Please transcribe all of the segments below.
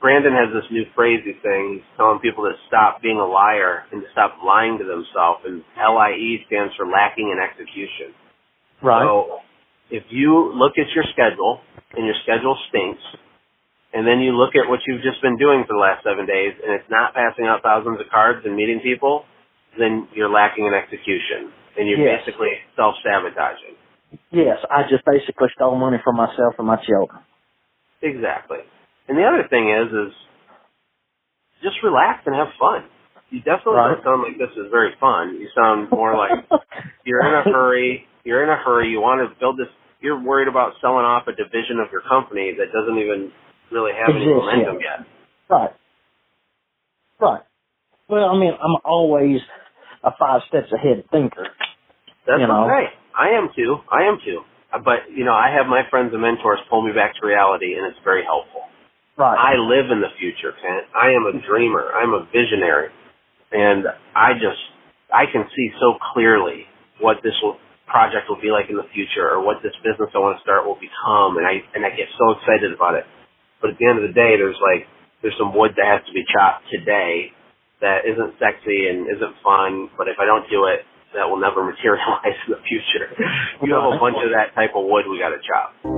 Brandon has this new phrase he's saying. He's telling people to stop being a liar and to stop lying to themselves. And LIE stands for lacking in execution. Right. So if you look at your schedule and your schedule stinks, and then you look at what you've just been doing for the last seven days and it's not passing out thousands of cards and meeting people, then you're lacking in execution and you're Yes. basically self-sabotaging. Yes, I just basically stole money from myself and my children. Exactly. And the other thing is, is just relax and have fun. You definitely Right. don't sound like this is very fun. You sound more like you're in a hurry. You're in a hurry. You want to build this. You're worried about selling off a division of your company that doesn't even really have any momentum yet. Right. Right. Well, I mean, I'm always a five steps ahead thinker. That's You know. okay. I am too. I am too. But you know, I have my friends and mentors pull me back to reality, and it's very helpful. Right. I live in the future, Kent. I am a dreamer. I'm a visionary. And I just, I can see so clearly what this will, project will be like in the future or what this business I want to start will become. And I, and I get so excited about it. But at the end of the day, there's like, there's some wood that has to be chopped today that isn't sexy and isn't fun. But if I don't do it, that will never materialize in the future. You have a bunch of that type of wood we got to chop.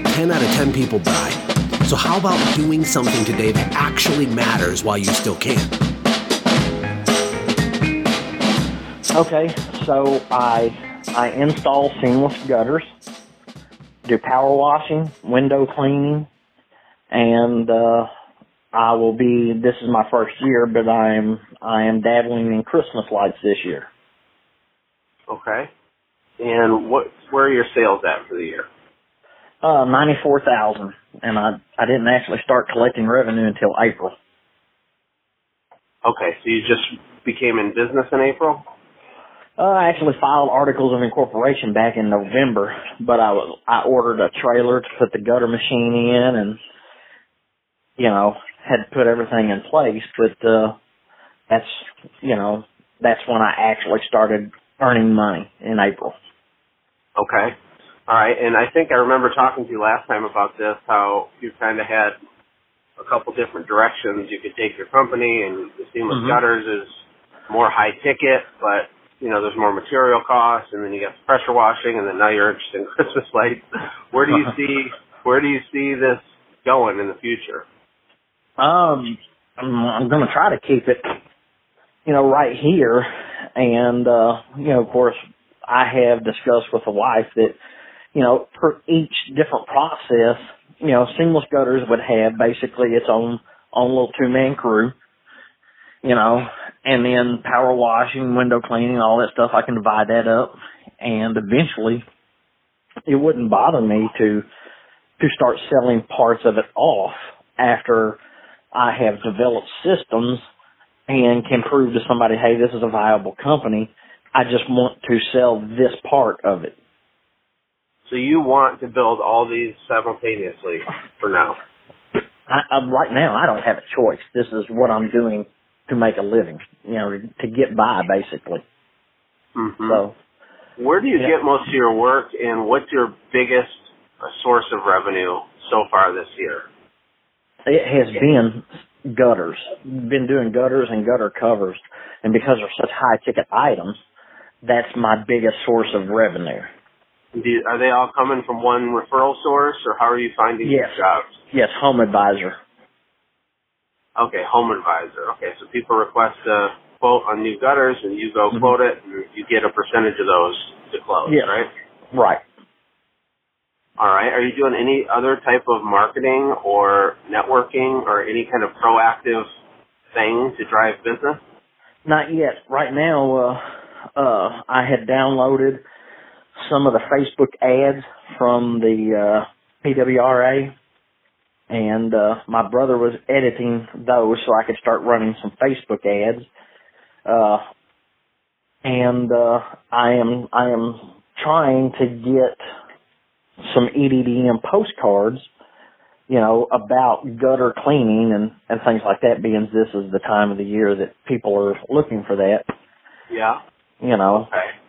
10 out of 10 people die. So, how about doing something today that actually matters while you still can? Okay, so I I install seamless gutters, do power washing, window cleaning, and uh, I will be. This is my first year, but I am I am dabbling in Christmas lights this year. Okay. And what, where are your sales at for the year? Uh, ninety four thousand, and I I didn't actually start collecting revenue until April. Okay, so you just became in business in April? Uh, I actually filed articles of incorporation back in November, but I was I ordered a trailer to put the gutter machine in, and you know had put everything in place. But uh, that's you know that's when I actually started earning money in April. Okay. All right, and I think I remember talking to you last time about this, how you kind of had a couple different directions you could take your company, and the seamless Mhm. gutters is more high ticket, but you know there's more material costs, and then you got the pressure washing, and then now you're interested in Christmas lights. Where do you see where do you see this going in the future? Um, I'm, I'm going to try to keep it, you know, right here, and uh, you know, of course, I have discussed with the wife that, you know, for each different process, you know, seamless gutters would have basically its own own little two man crew, you know, and then power washing, window cleaning, all that stuff. I can divide that up, and eventually, it wouldn't bother me to to start selling parts of it off after I have developed systems and can prove to somebody, hey, this is a viable company. I just want to sell this part of it. So you want to build all these simultaneously for now? I, I, right now, I don't have a choice. This is what I'm doing to make a living, you know, to get by, basically. Mm-hmm. So, Where do you Yeah. get most of your work, and what's your biggest source of revenue so far this year? it has been gutters. Been doing gutters and gutter covers, and because they're such high ticket items, that's my biggest source of revenue. Do you, are they all coming from one referral source, or how are you finding Yes. these jobs? Yes, home advisor. Okay, home advisor. Okay, so people request a quote on new gutters, and you go Mhm. quote it, and you get a percentage of those to close, Yes. right? Right. All right. Are you doing any other type of marketing or networking or any kind of proactive thing to drive business? Not yet. Right now, uh, uh, I had downloaded some of the Facebook ads from the uh, PWRA, and uh, my brother was editing those so I could start running some Facebook ads. Uh, and uh, I am I am trying to get some EDDM postcards, you know, about gutter cleaning and and things like that. Being this is the time of the year that people are looking for that. Yeah. You know. Okay.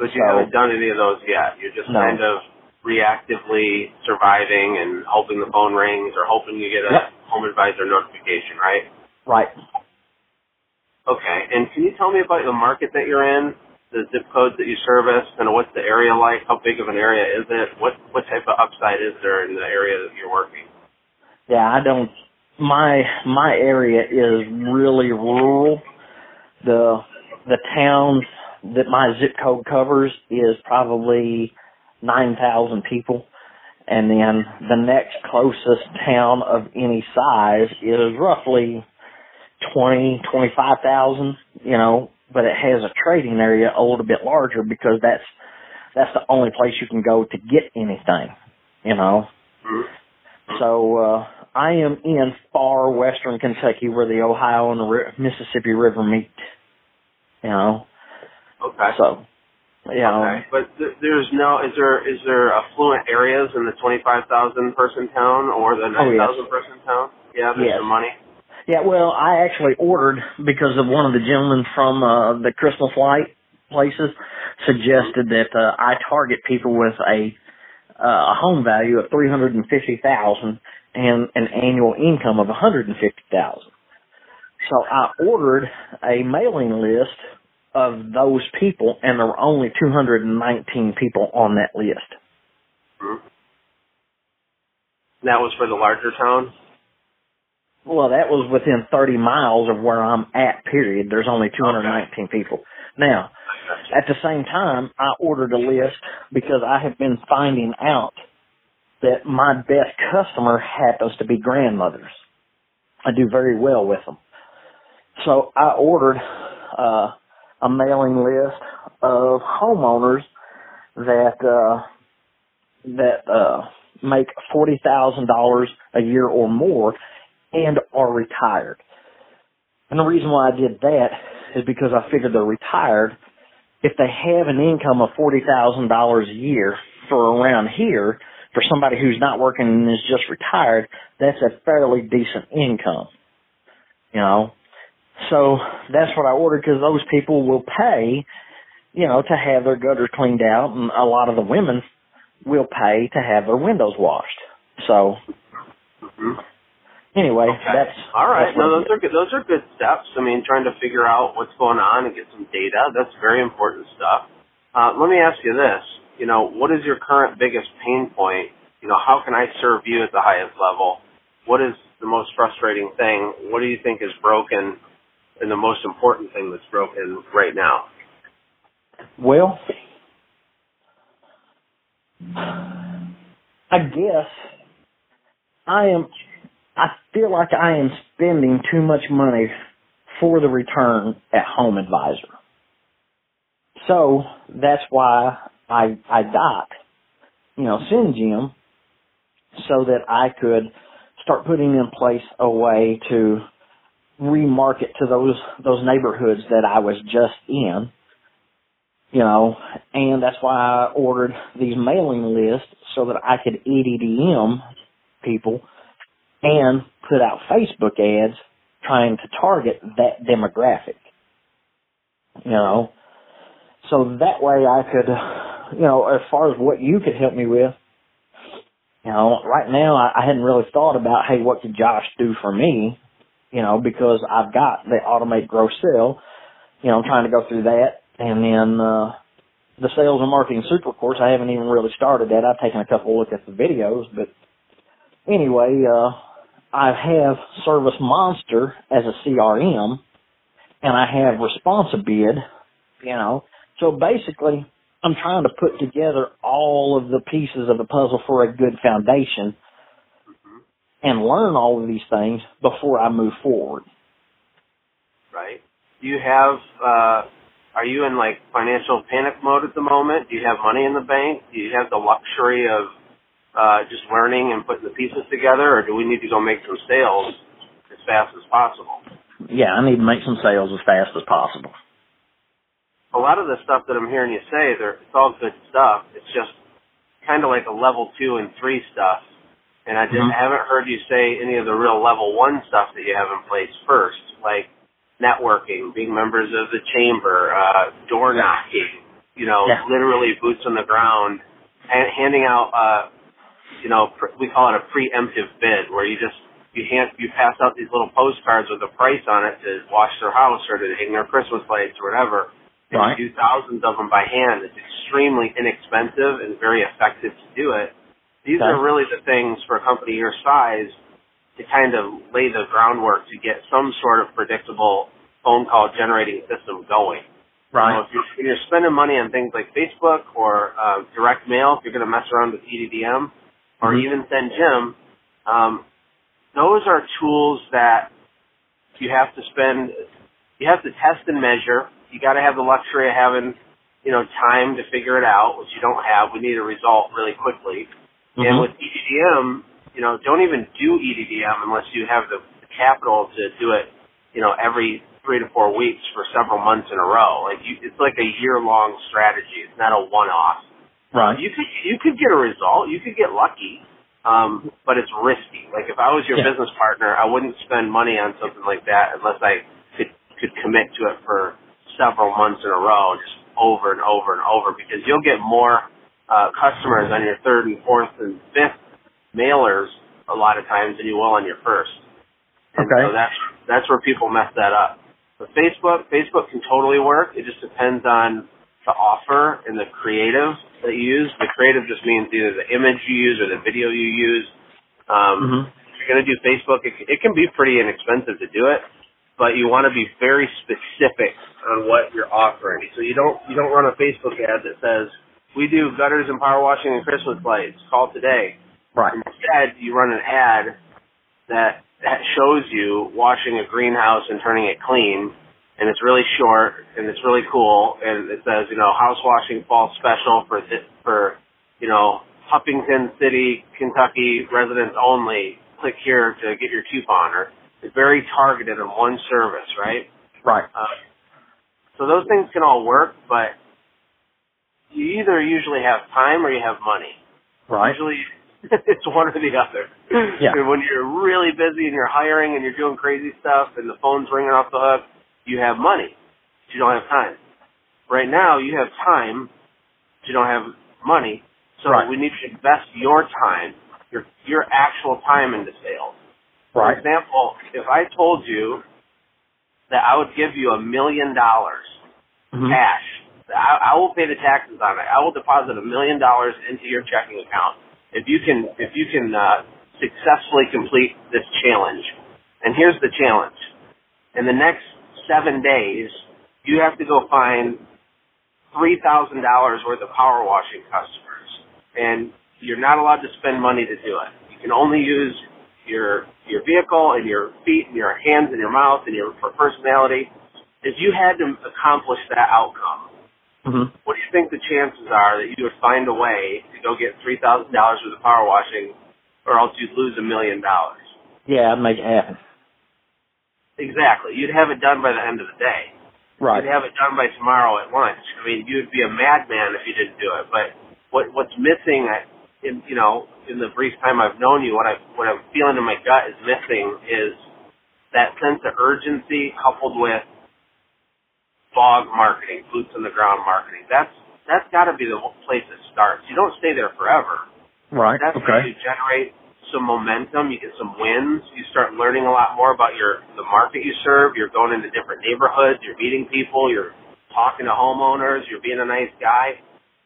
But you So- haven't done any of those yet. You're just No. kind of reactively surviving and hoping the phone rings or hoping you get a Yep. home advisor notification, right? Right. Okay. And can you tell me about the market that you're in, the zip codes that you service, and what's the area like? How big of an area is it? What what type of upside is there in the area that you're working? Yeah, I don't. My my area is really rural. The the towns that my zip code covers is probably nine thousand people, and then the next closest town of any size is roughly twenty twenty five thousand. You know, but it has a trading area a little bit larger because that's that's the only place you can go to get anything. You know. Mhm. So uh, I am in far western Kentucky, where the Ohio and the ri- Mississippi River meet. You know, Okay. so yeah. know, Okay. But th- there's no is there is there affluent areas in the twenty five thousand person town or the Oh, nine yes. person town? Yeah, there's Yes. some money. yeah. Well, I actually ordered because of one of the gentlemen from uh, the Christmas light places suggested that uh, I target people with a uh, a home value of three hundred and fifty thousand and an annual income of one hundred and fifty thousand. So I ordered a mailing list of those people, and there were only 219 people on that list. Mhm. That was for the larger town. Well, that was within 30 miles of where I'm at, period. There's only 219 people. Now, at the same time, I ordered a list because I have been finding out that my best customer happens to be grandmothers. I do very well with them. So I ordered uh, a mailing list of homeowners that uh, that uh, make forty thousand dollars a year or more and are retired. And the reason why I did that is because I figured they're retired. If they have an income of forty thousand dollars a year for around here, for somebody who's not working and is just retired, that's a fairly decent income. You know, so that's what I ordered because those people will pay, you know, to have their gutters cleaned out, and a lot of the women will pay to have their windows washed. So Mhm. anyway, Okay. that's all right. that's No, those are good. Those are good steps. I mean, trying to figure out what's going on and get some data. That's very important stuff. Uh, let me ask you this. You know, what is your current biggest pain point? You know, how can I serve you at the highest level? What is the most frustrating thing? What do you think is broken, and the most important thing that's broken right now? Well, I guess I am. I feel like I am spending too much money for the return at Home Advisor. So that's why I I got you know SendJim so that I could start putting in place a way to remarket to those those neighborhoods that I was just in you know, and that's why I ordered these mailing lists so that I could EDDM people and put out Facebook ads trying to target that demographic. You know, so that way I could, you know, as far as what you could help me with, you know, right now I, I hadn't really thought about, hey, what could Josh do for me? You know, because I've got the automate grow sell. You know, I'm trying to go through that. And then uh the sales and marketing super course, I haven't even really started that. I've taken a couple of look at the videos, but anyway, uh I have Service Monster as a CRM and I have Responsibid, you know. So basically I'm trying to put together all of the pieces of the puzzle for a good foundation and learn all of these things before I move forward. Right? Do you have? uh Are you in like financial panic mode at the moment? Do you have money in the bank? Do you have the luxury of uh, just learning and putting the pieces together, or do we need to go make some sales as fast as possible? Yeah, I need to make some sales as fast as possible. A lot of the stuff that I'm hearing you say, it's all good stuff. It's just kind of like a level two and three stuff. And I just Mhm. haven't heard you say any of the real level one stuff that you have in place first, like networking, being members of the chamber, uh, door knocking, you know, Yeah. literally boots on the ground, and handing out, uh, you know, pr- we call it a preemptive bid, where you just you hand you pass out these little postcards with a price on it to wash their house or to hang their Christmas lights or whatever. And you do thousands of them by hand. It's extremely inexpensive and very effective to do it. These Okay. are really the things for a company your size to kind of lay the groundwork to get some sort of predictable phone call generating system going. You know, Right. if you're, when you're spending money on things like Facebook or uh, direct mail, if you're going to mess around with EDDM or Mhm. even SendJim, um, those are tools that you have to spend. You have to test and measure. You got to have the luxury of having, you know, time to figure it out, which you don't have. We need a result really quickly. And Mhm. with EDDM, you know, don't even do EDDM unless you have the, the capital to do it, you know, every three to four weeks for several months in a row. Like you, it's like a year long strategy. It's not a one off. Right. You could you could get a result. You could get lucky, um, but it's risky. Like if I was your Yeah. business partner, I wouldn't spend money on something like that unless I could could commit to it for several months in a row, just over and over and over. Because you'll get more uh, customers on your third and fourth and fifth mailers a lot of times than you will on your first. And Okay. so that's that's where people mess that up. But Facebook, Facebook can totally work. It just depends on the offer and the creative that you use. The creative just means either the image you use or the video you use. Um, Mhm. If you're going to do Facebook, it, it can be pretty inexpensive to do it, but you want to be very specific on what you're offering. So you don't you don't run a Facebook ad that says we do gutters and power washing and Christmas lights. Call today. Right. Instead, you run an ad that that shows you washing a greenhouse and turning it clean, and it's really short and it's really cool, and it says you know house washing fall special for this, for you know Huffington City, Kentucky residents only. Click here to get your coupon, or it's very targeted on one service, right? Right. Uh, so those things can all work, but you either usually have time or you have money. Right. Usually it's one or the other. Yeah. And when you're really busy and you're hiring and you're doing crazy stuff and the phone's ringing off the hook, you have money. But you don't have time. Right now you have time, but you don't have money. So Right. we need to invest your time, your your actual time into sales. Right. For example, if I told you that I would give you a million dollars Mhm. cash. I, I will pay the taxes on it. I will deposit a million dollars into your checking account if you can if you can uh, successfully complete this challenge. And here's the challenge: in the next seven days, you have to go find three thousand dollars worth of power washing customers, and you're not allowed to spend money to do it. You can only use your your vehicle and your feet and your hands and your mouth and your personality. If you had to accomplish that outcome, Mhm. what do you think the chances are that you would find a way to go get three thousand dollars worth of power washing, or else you'd lose a million dollars? Yeah, I'd make it happen. Exactly. You'd have it done by the end of the day. Right. You'd have it done by tomorrow at lunch. I mean, you'd be a madman if you didn't do it. But what what's missing, in you know, in the brief time I've known you, what I what I'm feeling in my gut is missing is that sense of urgency coupled with BOG marketing, boots on the ground marketing. That's that's got to be the place it starts. You don't stay there forever. Right. That's how you generate some momentum. You get some wins. You start learning a lot more about your the market you serve. You're going into different neighborhoods. You're meeting people. You're talking to homeowners. You're being a nice guy.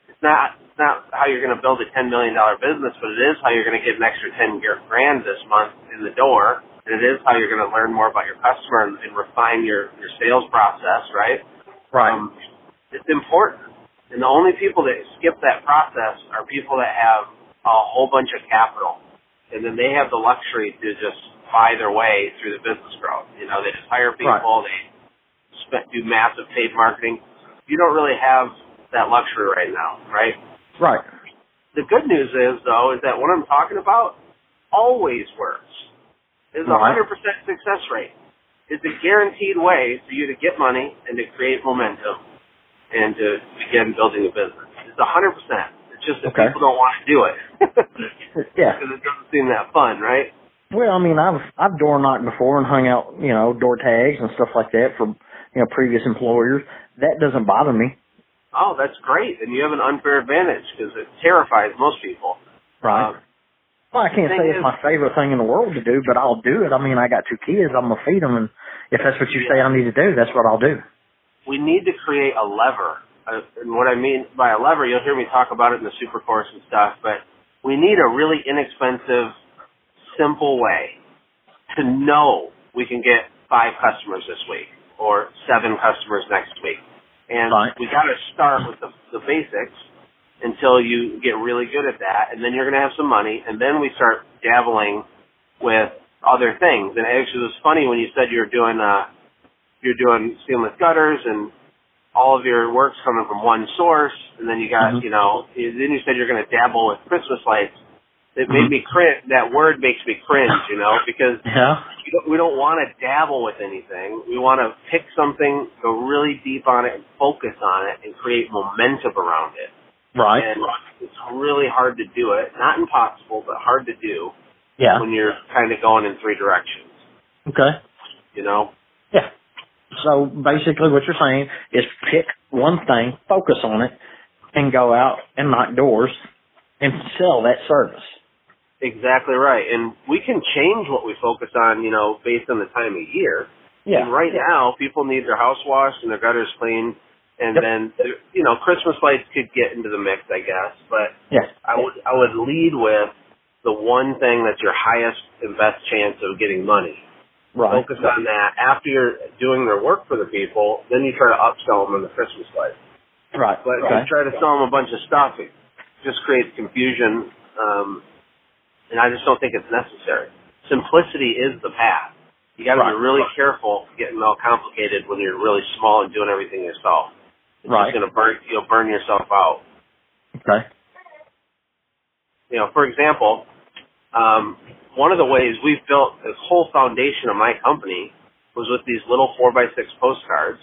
It's not it's not how you're going to build a ten million dollar business, but it is how you're going to get an extra ten grand this month in the door. And it is how you're going to learn more about your customer and, and refine your your sales process. Right. Right. Um, it's important. And the only people that skip that process are people that have a whole bunch of capital. And then they have the luxury to just buy their way through the business growth. You know, they just hire people, Right. they spend, do massive paid marketing. You don't really have that luxury right now, right? right. The good news is though is that what I'm talking about always works. It's a hundred percent success rate. It's a guaranteed way for you to get money and to create momentum and to begin building a business. It's a hundred percent. It's just that Okay. people don't want to do it Yeah. because it doesn't seem that fun, right? Well, I mean, I've I've door knocked before and hung out, you know, door tags and stuff like that for you know previous employers. That doesn't bother me, Oh, that's great. And you have an unfair advantage because it terrifies most people. right? Um, well, I can't say it's my favorite thing in the world to do, but I'll do it. I mean, I got two kids. I'm gonna feed them, and if that's what you say I need to do, that's what I'll do. we need to create a lever. Uh, and what I mean by a lever, you'll hear me talk about it in the super course and stuff, but we need a really inexpensive, simple way to know we can get five customers this week or seven customers next week. And Right. we got to start with the, the basics until you get really good at that, and then you're going to have some money, and then we start dabbling with other things. And actually, it was funny when you said you were doing uh, you're doing seamless gutters and all of your work's coming from one source, and then you got, Mhm. you know, then you said you're going to dabble with Christmas lights. It made Mhm. me cringe. That word makes me cringe, you know, because Yeah. we don't, we don't want to dabble with anything. We want to pick something, go really deep on it, and focus on it, and create momentum around it. Right. And it's really hard to do it. Not impossible, but hard to do Yeah. when you're kind of going in three directions. Okay. You know? Yeah. So basically, what you're saying is pick one thing, focus on it, and go out and knock doors and sell that service. Exactly right. And we can change what we focus on, you know, based on the time of year. Yeah. And right now, people need their house washed and their gutters cleaned. And Yep. then, you know, Christmas lights could get into the mix, I guess. But Yeah. I would, I would lead with the one thing that's your highest and best chance of getting money. Right. Focus on that. After you're doing their work for the people, then you try to upsell them on the Christmas lights. Right. But if Okay. you try to sell them a bunch of stuff, it just creates confusion, um, and I just don't think it's necessary. Simplicity is the path. You got to Right. be really careful getting all complicated when you're really small and doing everything yourself. It's Right. going to burn. You'll burn yourself out. Okay. You know, for example, um, one of the ways we've built this whole foundation of my company was with these little four by six postcards.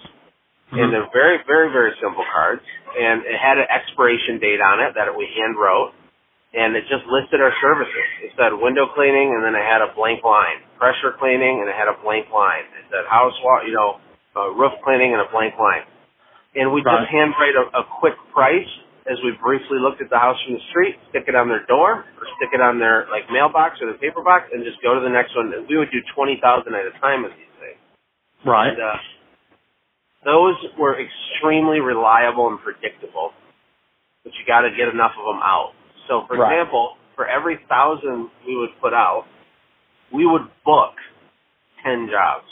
Mm-hmm. and they're very, very, very simple cards. And it had an expiration date on it that we hand wrote, and it just listed our services. It said window cleaning, and then it had a blank line. Pressure cleaning, and it had a blank line. It said house wash, you know, uh, roof cleaning, and a blank line. And we Right. just handwrite a, a quick price as we briefly looked at the house from the street, stick it on their door, or stick it on their like mailbox or their paper box, and just go to the next one. And we would do twenty thousand at a time of these things. Right. And, uh, those were extremely reliable and predictable, but you got to get enough of them out. So, for Right. example, for every thousand we would put out, we would book ten jobs,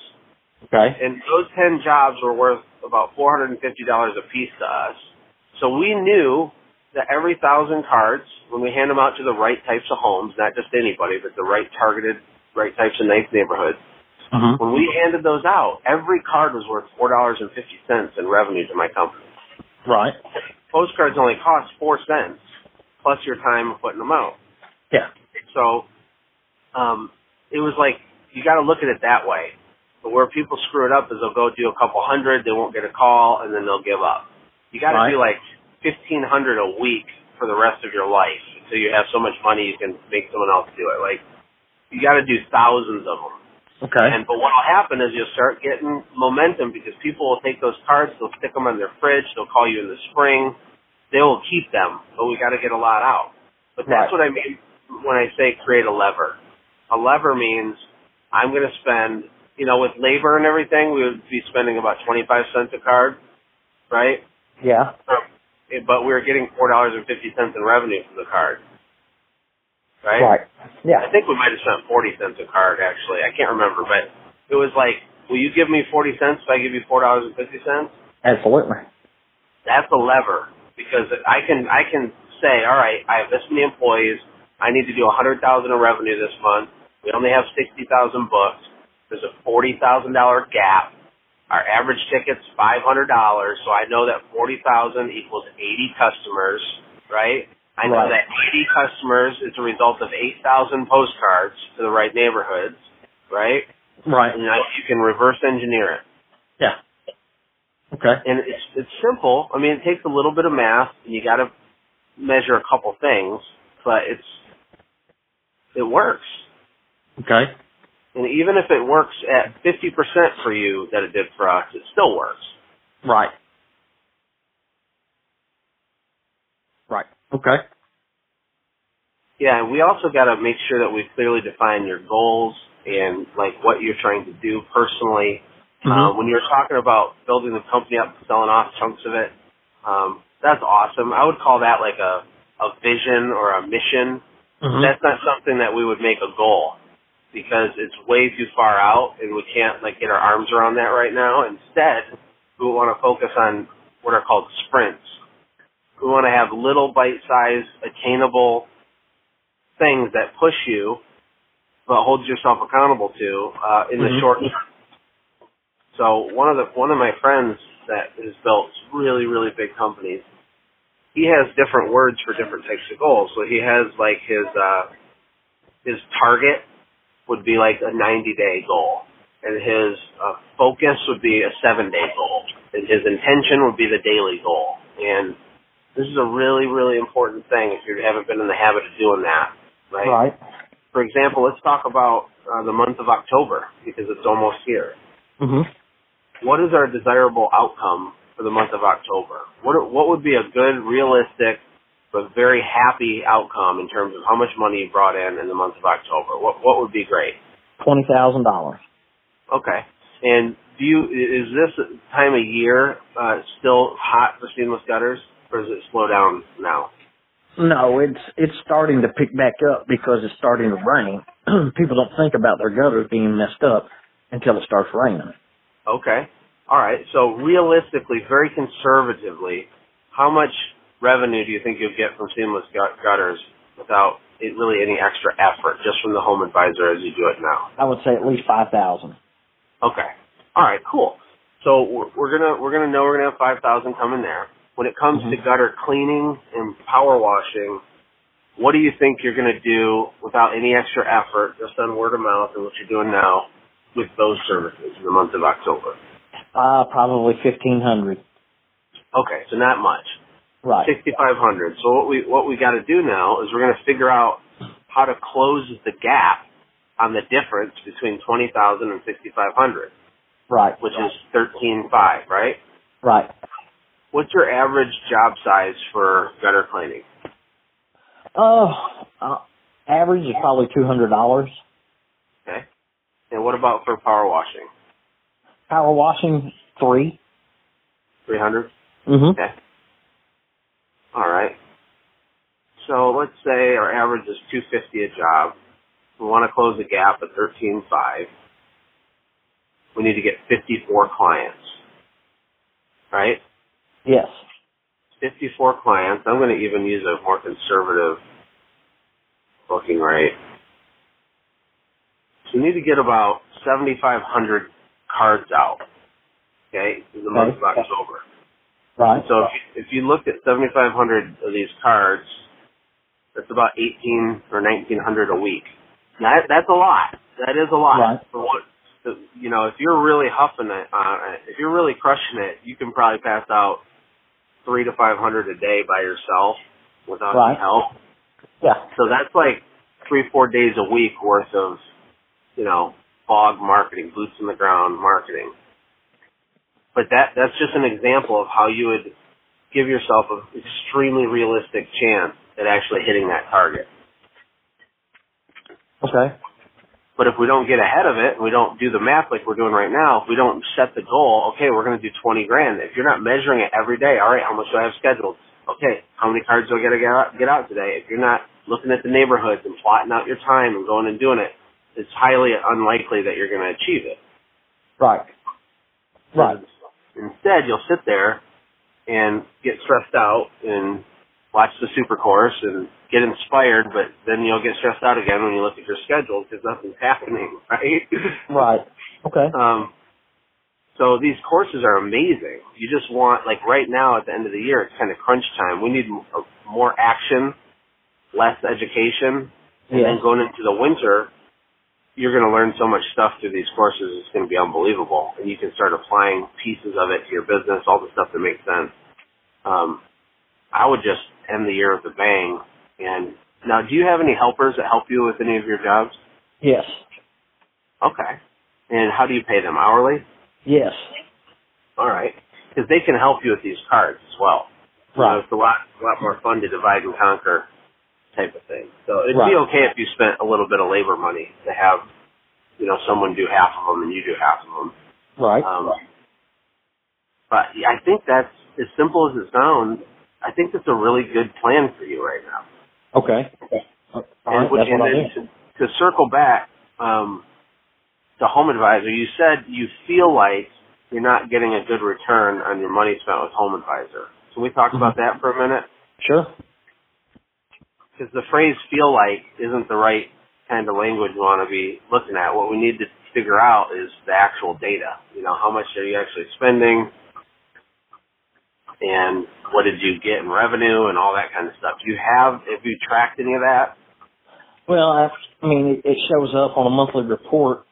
Okay. and those ten jobs were worth about four hundred and fifty dollars a piece to us. So we knew that every thousand cards, when we hand them out to the right types of homes, not just anybody, but the right targeted, right types of nice neighborhoods, Mm-hmm. when we handed those out, every card was worth four dollars and fifty cents in revenue to my company. Right. Postcards only cost four cents plus your time of putting them out. Yeah. So um it was like you gotta look at it that way. But where people screw it up is they'll go do a couple hundred, they won't get a call, and then they'll give up. You gotta Right. do like fifteen hundred a week for the rest of your life until you have so much money you can make someone else do it. Like you gotta do thousands of them. Okay. And but what'll happen is you'll start getting momentum because people will take those cards, they'll stick them on their fridge, they'll call you in the spring, they will keep them, but we got to get a lot out. But that's Right. what I mean when I say create a lever. A lever means I'm going to spend, you know, with labor and everything, we would be spending about 25 cents a card, right? yeah. Eh, But we're getting four dollars and fifty cents in revenue from the card, right? Right. Yeah. I think we might have spent 40 cents a card, actually. I can't remember, but it was like, will you give me 40 cents if I give you $4.50? Absolutely. That's a lever because I can, I can say, all right, I have this many employees. I need to do 100,000 in revenue this month. We only have 60,000 books. There's a $40,000 gap. Our average ticket's $500, so I know that 40,000 equals 80 customers, right? I know Right. that 80 customers is a result of 8,000 postcards to the right neighborhoods, right? Right. And now you can reverse engineer it. Yeah. Okay. And it's it's simple. I mean, it takes a little bit of math, and you got to measure a couple things, but it's it works. Okay. And even if it works at 50% for you that it did for us, it still works. Right. Right. Okay. Yeah, we also got to make sure that we clearly define your goals and like what you're trying to do personally. Uh, Mhm. when you're talking about building the company up, selling off chunks of it, um, that's awesome. I would call that like a a vision or a mission. Mhm. That's not something that we would make a goal because it's way too far out and we can't like get our arms around that right now. Instead, we want to focus on what are called sprints. We want to have little bite-sized, attainable things that push you, but hold yourself accountable to uh, in the Mhm. short term. So one of the one of my friends that has built really really big companies, he has different words for different types of goals. So he has like his uh, his target would be like a 90 day goal, and his uh, focus would be a seven day goal, and his intention would be the daily goal. And this is a really really important thing if you haven't been in the habit of doing that, right? Right. For example, let's talk about uh, the month of October because it's almost here. Mhm. What is our desirable outcome for the month of October? What what would be a good, realistic, but very happy outcome in terms of how much money you brought in in the month of October? What what would be great? Twenty thousand dollars. Okay. And do you is this time of year uh, still hot for seamless gutters, or does it slow down now? No, it's it's starting to pick back up because it's starting to rain. People don't think about their gutters being messed up until it starts raining. Okay. All right. So realistically, very conservatively, how much revenue do you think you'll get from seamless gut- gutters without it really any extra effort, just from the home advisor as you do it now? I would say at least five thousand. Okay. All right. Cool. So we're, we're gonna we're gonna know we're gonna have five thousand coming there. When it comes to gutter cleaning and power washing, what do you think you're gonna do without any extra effort, just on word of mouth and what you're doing now with those services in the month of October? Uh, probably fifteen hundred. Okay, so not much. Right. 6500. So what we what we got to do now is we're going to figure out how to close the gap on the difference between 20,000 and 6500, Right. which is 13.5, right? Right. What's your average job size for gutter cleaning? Uh, uh average is probably two hundred dollars. Okay. And what about for power washing? Power washing three. 300? Mhm. Okay. All right. So let's say our average is 250 a job. We want to close the gap at 13.5. We need to get 54 clients. Right? Yes. 54 clients. I'm going to even use a more conservative booking rate. So we need to get about 7,500 cards out. Okay? The month of. October. Right. So if you, if you looked at 7,500 of these cards, that's about 18 or 1,900 a week. Now, that's a lot. That is a lot. Right. For what, you know, if you're really huffing it, uh, if you're really crushing it, you can probably pass out three to 500 a day by yourself without Right. any help. Yeah. So that's like three, four days a week worth of, you know, BOG marketing, boots on the ground marketing. But that that's just an example of how you would give yourself an extremely realistic chance at actually hitting that target. Okay. But if we don't get ahead of it we don't do the math like we're doing right now, if we don't set the goal, okay, we're going to do 20 grand. If you're not measuring it every day, all right, how much do I have scheduled? Okay, how many cards do I got to get out, get out today? If you're not looking at the neighborhoods and plotting out your time and going and doing it, it's highly unlikely that you're going to achieve it. Right. Right. Instead, you'll sit there and get stressed out and watch the super course and get inspired, but then you'll get stressed out again when you look at your schedule because nothing's happening, right? Right. Okay. Um, so these courses are amazing. You just want, like right now at the end of the year, it's kind of crunch time. We need uh, more action less education, and Yes. then going into the winter, you're going to learn so much stuff through these courses. It's going to be unbelievable, and you can start applying pieces of it to your business, all the stuff that makes sense. Um, I would just end the year with a bang. And now, do you have any helpers that help you with any of your jobs? Yes. Okay. And how do you pay them? Hourly? Yes. All right. Because they can help you with these cards as well. Right. it's a lot, a lot more fun to divide and conquer type of thing. So it'd Right. be okay if you spent a little bit of labor money to have, you know, someone do half of them and you do half of them. Right. Um, but I think that's as simple as it sounds. I think that's a really good plan for you right now. okay. All And, right. That's and then to, to circle back um, to Home Advisor, you said you feel like you're not getting a good return on your money spent with Home Advisor. Can we talk about that for a minute? Sure. Because the phrase "feel like" isn't the right kind of language we want to be looking at. What we need to figure out is the actual data. You know, how much are you actually spending? and what did you get in revenue and all that kind of stuff. Do you have have you tracked any of that? Well, I, I mean, it, shows up on a monthly report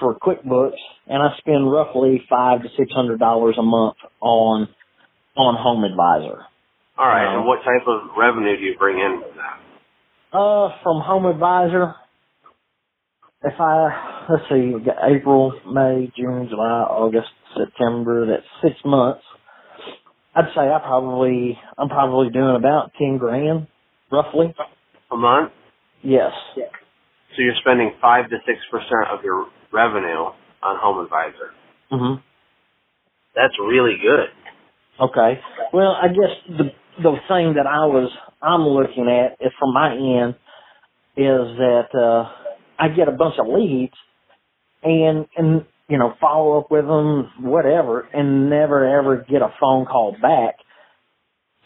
for QuickBooks, and I spend roughly five to six hundred dollars a month on on Home Advisor. All right, Um, and what type of revenue do you bring in from that? Uh, from Home Advisor, if I let's see, April, May, June, July, August, September. That's six months. I'd say I probably I'm probably doing about ten grand, roughly. A month? Yes. So you're spending five to six percent of your revenue on Home Advisor. Mhm. That's really good. Okay. Well, I guess the the thing that I was I'm looking at is from my end is that uh I get a bunch of leads and and you know follow up with them whatever and never ever get a phone call back.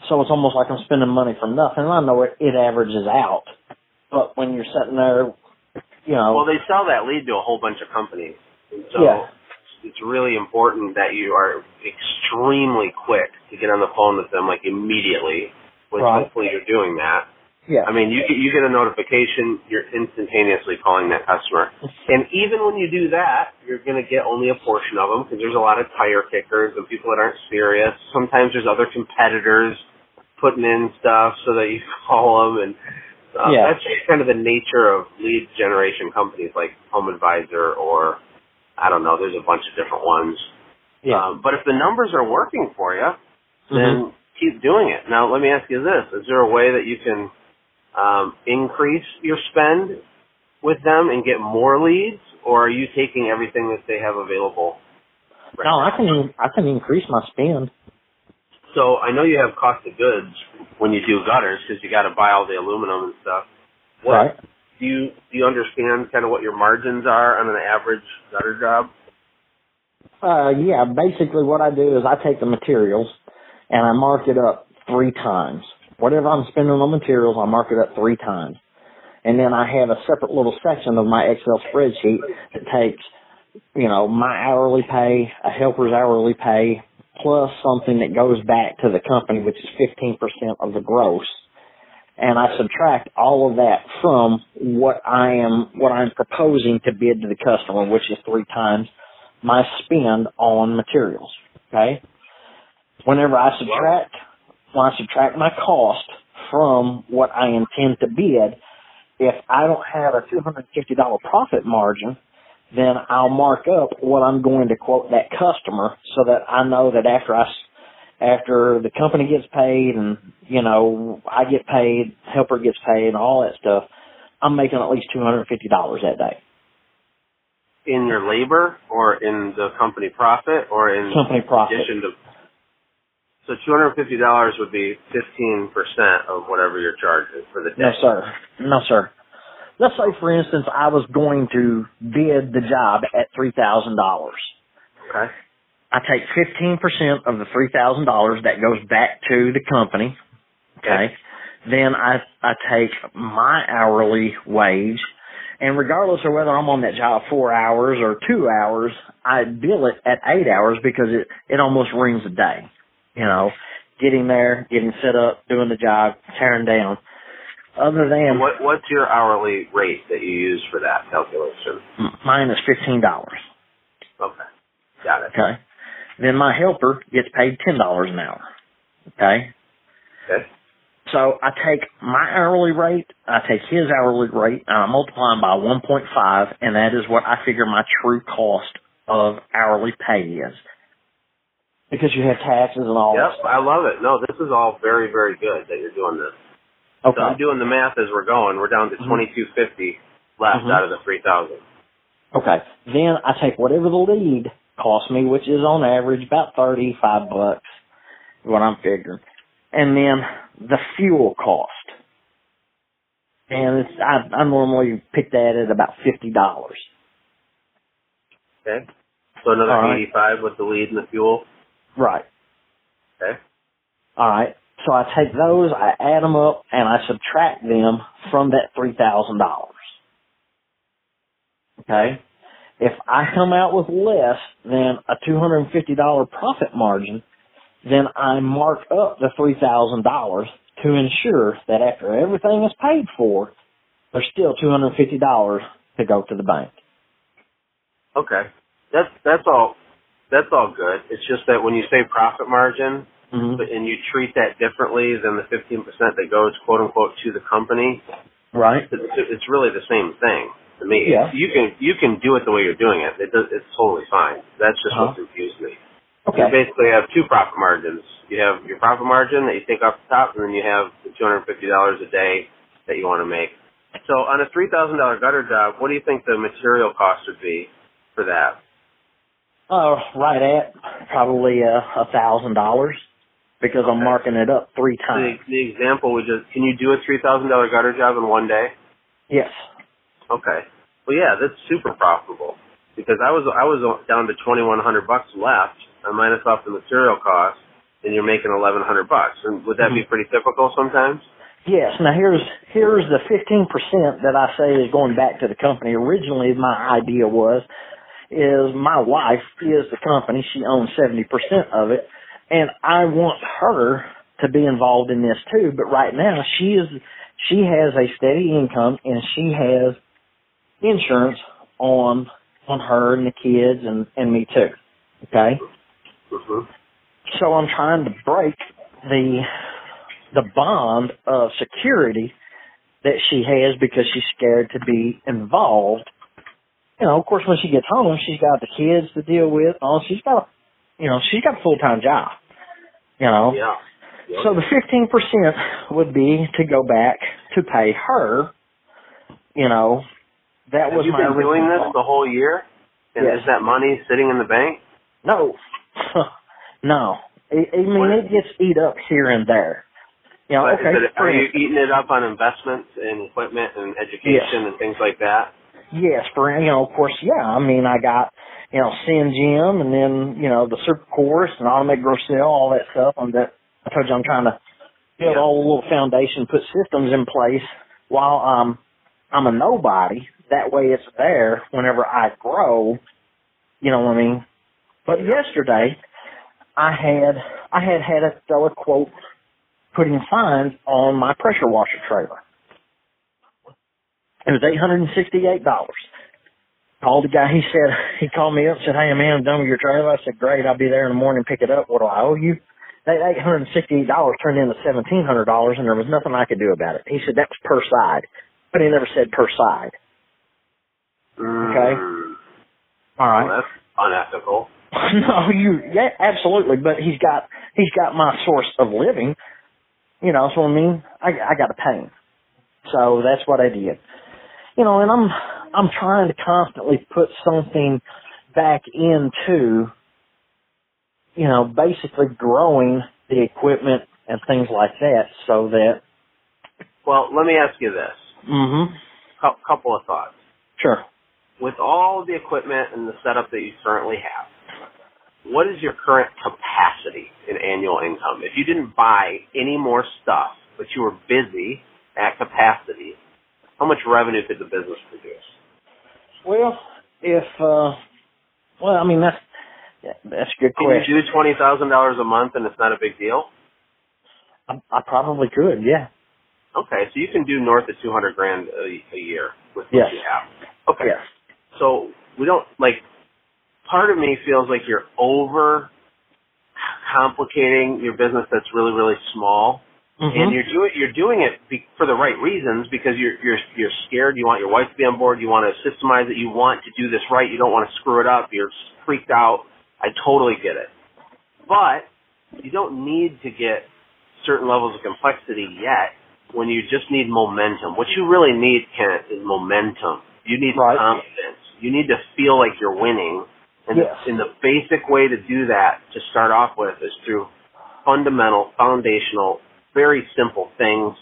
So it's almost like I'm spending money for nothing. I know it, it averages out, but when you're sitting there, you know, Well, they sell that lead to a whole bunch of companies, so Yeah. It's really important that you are extremely quick to get on the phone with them, like immediately. Which Right. hopefully you're doing that. yeah, I mean, you get, you get a notification, you're instantaneously calling that customer. And even when you do that, you're going to get only a portion of them because there's a lot of tire kickers and people that aren't serious. Sometimes there's other competitors putting in stuff so that you call them. And uh, Yeah. that's just kind of the nature of lead generation companies like Home Advisor or, I don't know, there's a bunch of different ones. yeah. Um, but if the numbers are working for you, then keep doing it. Now, let me ask you this: Is there a way that you can um, increase your spend with them and get more leads, or are you taking everything that they have available? right no, now? I can I can increase my spend. So I know you have cost of goods when you do gutters because you got to buy all the aluminum and stuff. What, Right. Do you do you understand kind of what your margins are on an average gutter job? Uh, yeah, basically what I do is I take the materials and I mark it up three times. Whatever I'm spending on materials, I mark it up three times. And then I have a separate little section of my Excel spreadsheet that takes, you know, my hourly pay, a helper's hourly pay, plus something that goes back to the company, which is 15% of the gross. And I subtract all of that from what I am, what I'm proposing to bid to the customer, which is three times my spend on materials. Okay. Whenever I subtract, when I subtract my cost from what I intend to bid, if I don't have a $250 profit margin, then I'll mark up what I'm going to quote that customer so that I know that after I, after the company gets paid and, you know, I get paid, helper gets paid and all that stuff, I'm making at least $250 that day. In your labor, or in the company profit, or in Company profit. addition to so two hundred and fifty dollars would be fifteen percent of whatever your charge is for the day. No, sir. No, sir. Let's say, for instance, I was going to bid the job at three thousand dollars. Okay. I take fifteen percent of the three thousand dollars that goes back to the company. Okay. Then I I take my hourly wage, and regardless of whether I'm on that job four hours or two hours, I bill it at eight hours because it it almost rings a day. You know, getting there, getting set up, doing the job, tearing down. other than What what's your hourly rate that you use for that calculation? mine is fifteen dollars. Okay, got it. Okay. Then my helper gets paid ten dollars an hour. Okay. Okay. So I take my hourly rate, I take his hourly rate, and I multiply them by 1.5, and that is what I figure my true cost of hourly pay is. Because you have taxes and all that Yep, stuff. I love it. No, this is all very very good that you're doing this. Okay. So I'm doing the math as we're going. We're down to Mhm. twenty two fifty left Mhm. out of the three thousand. Okay. Then I take whatever the lead costs me, which is on average about thirty-five bucks, what I'm figuring, and then the fuel cost. And it's I, I normally pick that at about fifty dollars. Okay. So another right. eighty five with the lead and the fuel. Right. Okay. All right. So I take those, I add them up, and I subtract them from that three thousand dollars. Okay. If I come out with less than a two hundred and fifty dollar profit margin, then I mark up the three thousand dollars to ensure that after everything is paid for, there's still two hundred and fifty dollars to go to the bank. Okay. That's that's all that's all good. It's just that when you say profit margin Mm-hmm. and you treat that differently than the fifteen percent that goes quote unquote to the company, Right. it's, it's really the same thing to me. Yeah. You can you can do it the way you're doing it. It does it's totally fine. That's just Uh-huh. what confused me. Okay. You basically have two profit margins. You have your profit margin that you take off the top, and then you have the two hundred fifty dollars a day that you want to make. So on a three thousand dollar gutter job, what do you think the material cost would be for that? Uh, right at probably uh, a thousand dollars because I'm Okay. marking it up three The, times. the example we just can you do a three thousand dollar gutter job in one day? Yes. Okay. Well, yeah, that's super profitable because I was I was down to twenty one hundred bucks left. I minus off the material cost, and you're making eleven hundred bucks. And would that be mm-hmm. pretty typical sometimes? Yes. Now here's here's the fifteen percent that I say is going back to the company. Originally, my idea was is my wife is the company. She owns seventy percent of it, and I want her to be involved in this too. But right now, she is she has a steady income and she has insurance on on her and the kids and and me too. Okay. hmm So I'm trying to break the the bond of security that she has because she's scared to be involved. You know, of course, when she gets home, she's got the kids to deal with. Oh, she's got, you know, she's got a full time job. You know, Yeah. Yeah. so the fifteen percent would be to go back to pay her. You know, that Have was you my been doing this the whole year? And Yes. is that money sitting in the bank? No, no. I, I mean, What? it gets eat up here and there. You know, okay. it, are you eating it up on investments and equipment and education and things like that? Yes, for you know, of course, yeah. I mean, I got you know, SendJim, and then you know the Super Course and Automate Grow Sell, all that stuff. On that, I told you I'm trying to build Yeah. all the little foundation, put systems in place while um I'm a nobody. That way, it's there whenever I grow. You know what I mean? But yesterday, I had I had had a throw a quote putting signs on my pressure washer trailer. It was eight hundred and sixty-eight dollars. Called the guy. He said he called me up said, "Hey man, I'm done with your trailer." I said, "Great, I'll be there in the morning. Pick it up. What do I owe you?" That eight hundred and sixty-eight dollars turned into seventeen hundred dollars, and there was nothing I could do about it. He said that was per side, but he never said per side. Okay. Mm, All right. well, that's unethical. no, you yeah, absolutely. But he's got he's got my source of living. You know, so I mean, I I got to pay him. So that's what I did. You know, and I'm I'm trying to constantly put something back into, you know, basically growing the equipment and things like that, so that. Well, let me ask you this. Mhm. Cou- couple of thoughts. Sure. With all the equipment and the setup that you currently have, what is your current capacity in annual income? If you didn't buy any more stuff, but you were busy at capacity, how much revenue could the business produce? Well, if uh, well, I mean that's that's a good Can question. you do twenty thousand dollars a month and it's not a big deal? I, I probably could, yeah. Okay, so you can do north of 200 grand a, a year with Yes. what you have. Okay. Yes. So we don't like. Part of me feels like you're over complicating your business that's really really small, Mhm. and you're doing you're doing it be, for the right reasons because you're you're you're scared. You want your wife to be on board. You want to systemize it. You want to do this right. You don't want to screw it up. You're freaked out. I totally get it, but you don't need to get certain levels of complexity yet when you just need momentum. What you really need, Kent, is momentum. You need Right. confidence. You need to feel like you're winning. And, Yes. and the basic way to do that to start off with is through fundamental, foundational, very simple things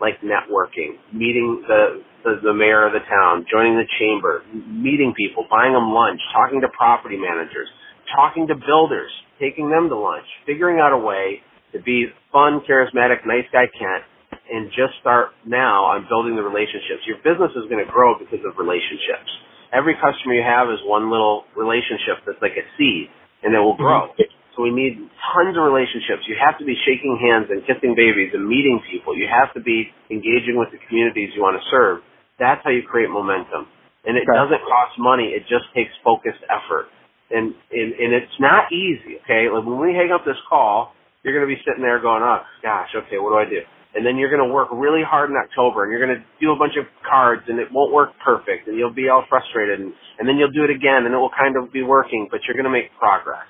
like networking, meeting the, the, the mayor of the town, joining the chamber, meeting people, buying them lunch, talking to property managers, talking to builders, taking them to lunch, figuring out a way to be fun, charismatic, nice guy Kent, and just start now on building the relationships. Your business is going to grow because of relationships. Every customer you have is one little relationship that's like a seed, and it will grow. Mm-hmm. So we need tons of relationships. You have to be shaking hands and kissing babies and meeting people. You have to be engaging with the communities you want to serve. That's how you create momentum. And it Okay. doesn't cost money. It just takes focused effort. And, and, and it's not easy, okay? Like when we hang up this call, you're going to be sitting there going, oh, gosh, okay, what do I do? And then you're going to work really hard in October and you're going to do a bunch of cards and it won't work perfect and you'll be all frustrated and, and then you'll do it again and it will kind of be working, but you're going to make progress.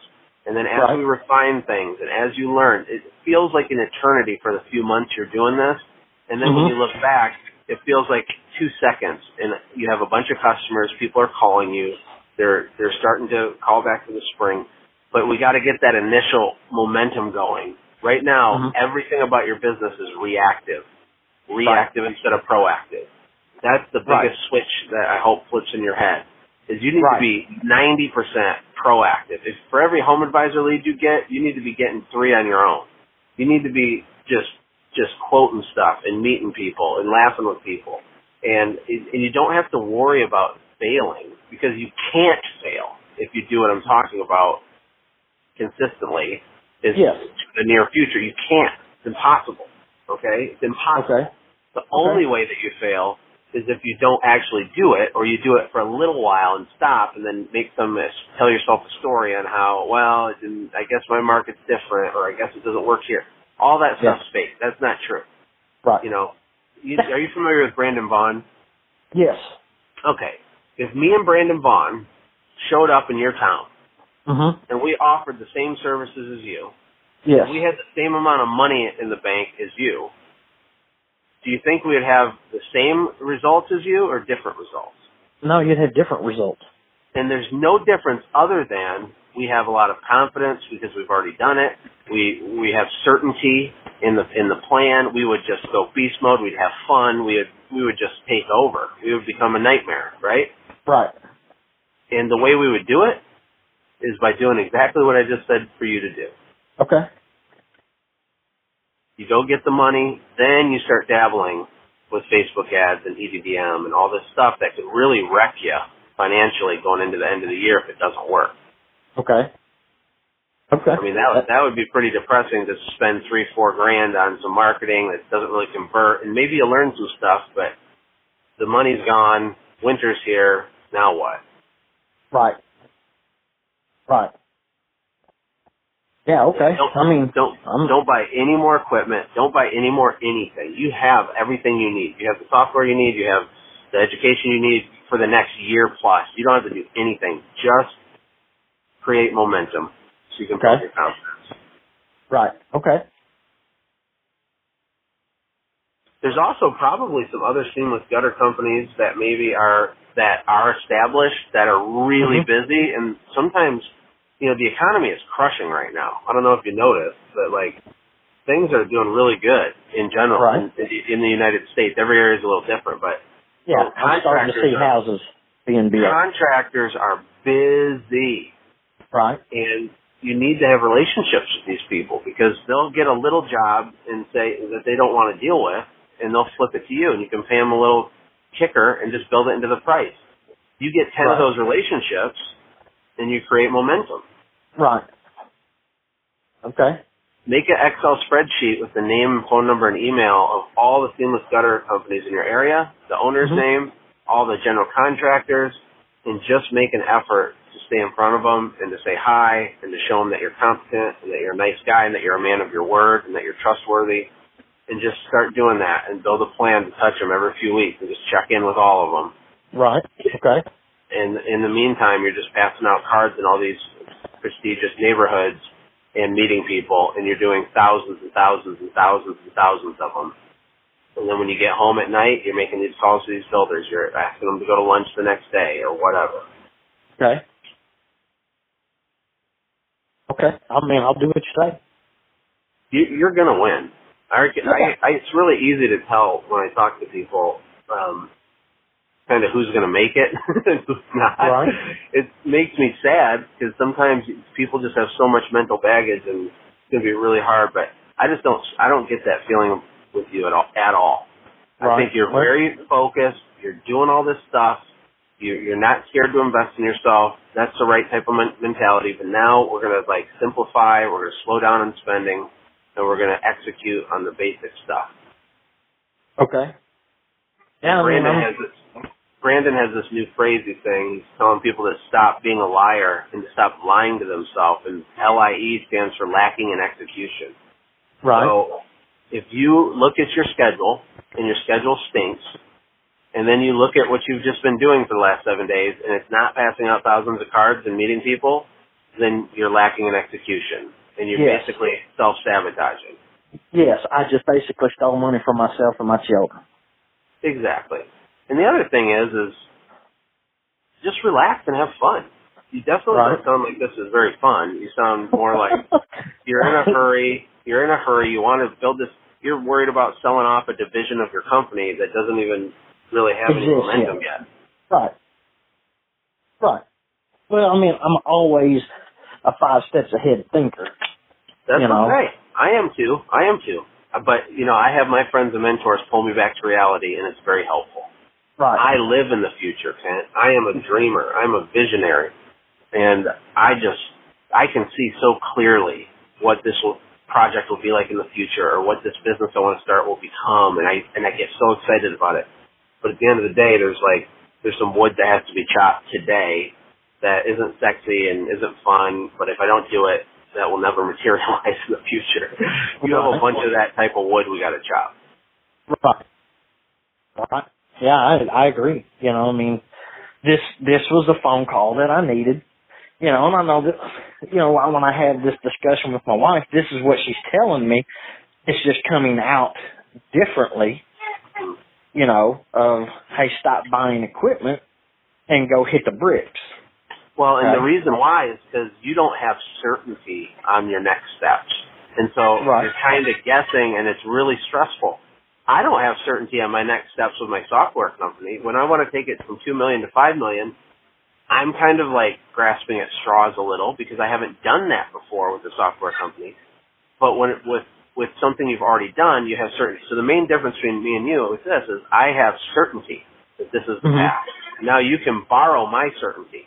And then as Right. we refine things and as you learn, it feels like an eternity for the few months you're doing this. And then when Mhm. you look back, it feels like two seconds and you have a bunch of customers, people are calling you, they're, they're starting to call back to the spring, but we got to get that initial momentum going. Right now, Mhm. everything about your business is reactive. Reactive instead of proactive. That's the Right. biggest switch that I hope flips in your head. Is you need Right. to be 90% proactive. If for every home advisor lead you get, you need to be getting three on your own. You need to be just just quoting stuff and meeting people and laughing with people. And and you don't have to worry about failing because you can't fail if you do what I'm talking about consistently is Yes. the near future. You can't. It's impossible. Okay? It's impossible. Okay. The only way that you fail is if you don't actually do it, or you do it for a little while and stop, and then make some tell yourself a story on how well it didn't. I guess my market's different, or I guess it doesn't work here. All that stuff's Yes. fake. That's not true. Right. You know, you, are you familiar with Brandon Vaughn? Yes. Okay. If me and Brandon Vaughn showed up in your town Mhm. and we offered the same services as you, Yes. we had the same amount of money in the bank as you, do you think we would have the same results as you or different results? No, you'd have different results. And there's no difference other than we have a lot of confidence because we've already done it. We we have certainty in the in the plan. We would just go beast mode. We'd have fun. We would we would just take over. We would become a nightmare, right? Right. And the way we would do it is by doing exactly what I just said for you to do. Okay. You go get the money, then you start dabbling with Facebook ads and EDDM and all this stuff that could really wreck you financially going into the end of the year if it doesn't work. Okay. Okay. I mean, that would, that would be pretty depressing to spend three, four grand on some marketing that doesn't really convert. And maybe you learn some stuff, but the money's gone. Winter's here. Now what? Right. Right. Yeah, okay. Don't, I mean, don't I'm, don't buy any more equipment. Don't buy any more anything. You have everything you need. You have the software you need. You have the education you need for the next year plus. You don't have to do anything. Just create momentum so you can build your confidence. right. Okay. There's also probably some other seamless gutter companies that maybe are that are established that are really Mhm. busy and sometimes you know the economy is crushing right now. I don't know if you noticed, but like things are doing really good in general Right. in, in the United States. Every area is a little different, but Yeah, Well, I'm starting to see are- houses being built. contractors are busy Right. and you need to have relationships with these people because they'll get a little job and say that they don't want to deal with and they'll flip it to you and you can pay them a little kicker and just build it into the price. You get 10 Right. of those relationships and you create momentum. Right. Okay. make an Excel spreadsheet with the name, phone number, and email of all the seamless gutter companies in your area, the owner's Mhm. name, all the general contractors, and just make an effort to stay in front of them and to say hi and to show them that you're competent and that you're a nice guy and that you're a man of your word and that you're trustworthy. And just start doing that and build a plan to touch them every few weeks and just check in with all of them. Right. Okay. And in the meantime, you're just passing out cards in all these prestigious neighborhoods and meeting people, and you're doing thousands and thousands and thousands and thousands of them. And then when you get home at night, you're making these calls to these builders. You're asking them to go to lunch the next day or whatever. Okay. Okay. I mean, I'll do what you say. You, you're going to win. I, I, I, it's really easy to tell when I talk to people, um, kind of who's going to make it and who's not. Right. It makes me sad because sometimes people just have so much mental baggage and it's going to be really hard. But I just don't, I don't get that feeling with you at all. At all. I think you're very focused. You're doing all this stuff. You're, you're not scared to invest in yourself. That's the right type of men- mentality. But now we're going to like simplify. We're going to slow down on spending, and we're going to execute on the basic stuff. Okay. Yeah, I mean, Brandon I'm- has this. Brandon has this new phrase he's saying. He's telling people to stop being a liar and to stop lying to themselves. And LIE stands for lacking in execution. right. So if you look at your schedule and your schedule stinks, and then you look at what you've just been doing for the last seven days and it's not passing out thousands of cards and meeting people, then you're lacking in execution and you're Yes. basically self-sabotaging. yes, I just basically stole money from myself and my children. Exactly. And the other thing is, is just relax and have fun. You definitely Right. don't sound like this is very fun. You sound more like you're in a hurry. You're in a hurry. You want to build this. You're worried about selling off a division of your company that doesn't even really have any Exists momentum yet. Right. Right. Well, I mean, I'm always a five steps ahead thinker. That's You know. okay. I am too. I am too. Uh, But you know, I have my friends and mentors pull me back to reality, and it's very helpful. Right. I live in the future, Kent. I am a dreamer. I'm a visionary, and I just I can see so clearly what this will, project will be like in the future, or what this business I want to start will become, and I and I get so excited about it. But at the end of the day, there's like there's some wood that has to be chopped today that isn't sexy and isn't fun. But if I don't do it, that will never materialize in the future. You have a bunch of that type of wood we got to chop. Right. Right. Yeah, I I agree. You know, I mean, this this was the phone call that I needed. You know, and I know that you know when I have this discussion with my wife, this is what she's telling me. It's just coming out differently. You know, of hey, stop buying equipment and go hit the bricks. Well, and the reason why is because you don't have certainty on your next steps. And so Right. you're kind of guessing and it's really stressful. I don't have certainty on my next steps with my software company. When I want to take it from 2 million to 5 million, I'm kind of like grasping at straws a little because I haven't done that before with the software company. But when it, with with something you've already done, you have certainty. So the main difference between me and you with this is I have certainty that this is the Mhm. path. Now you can borrow my certainty.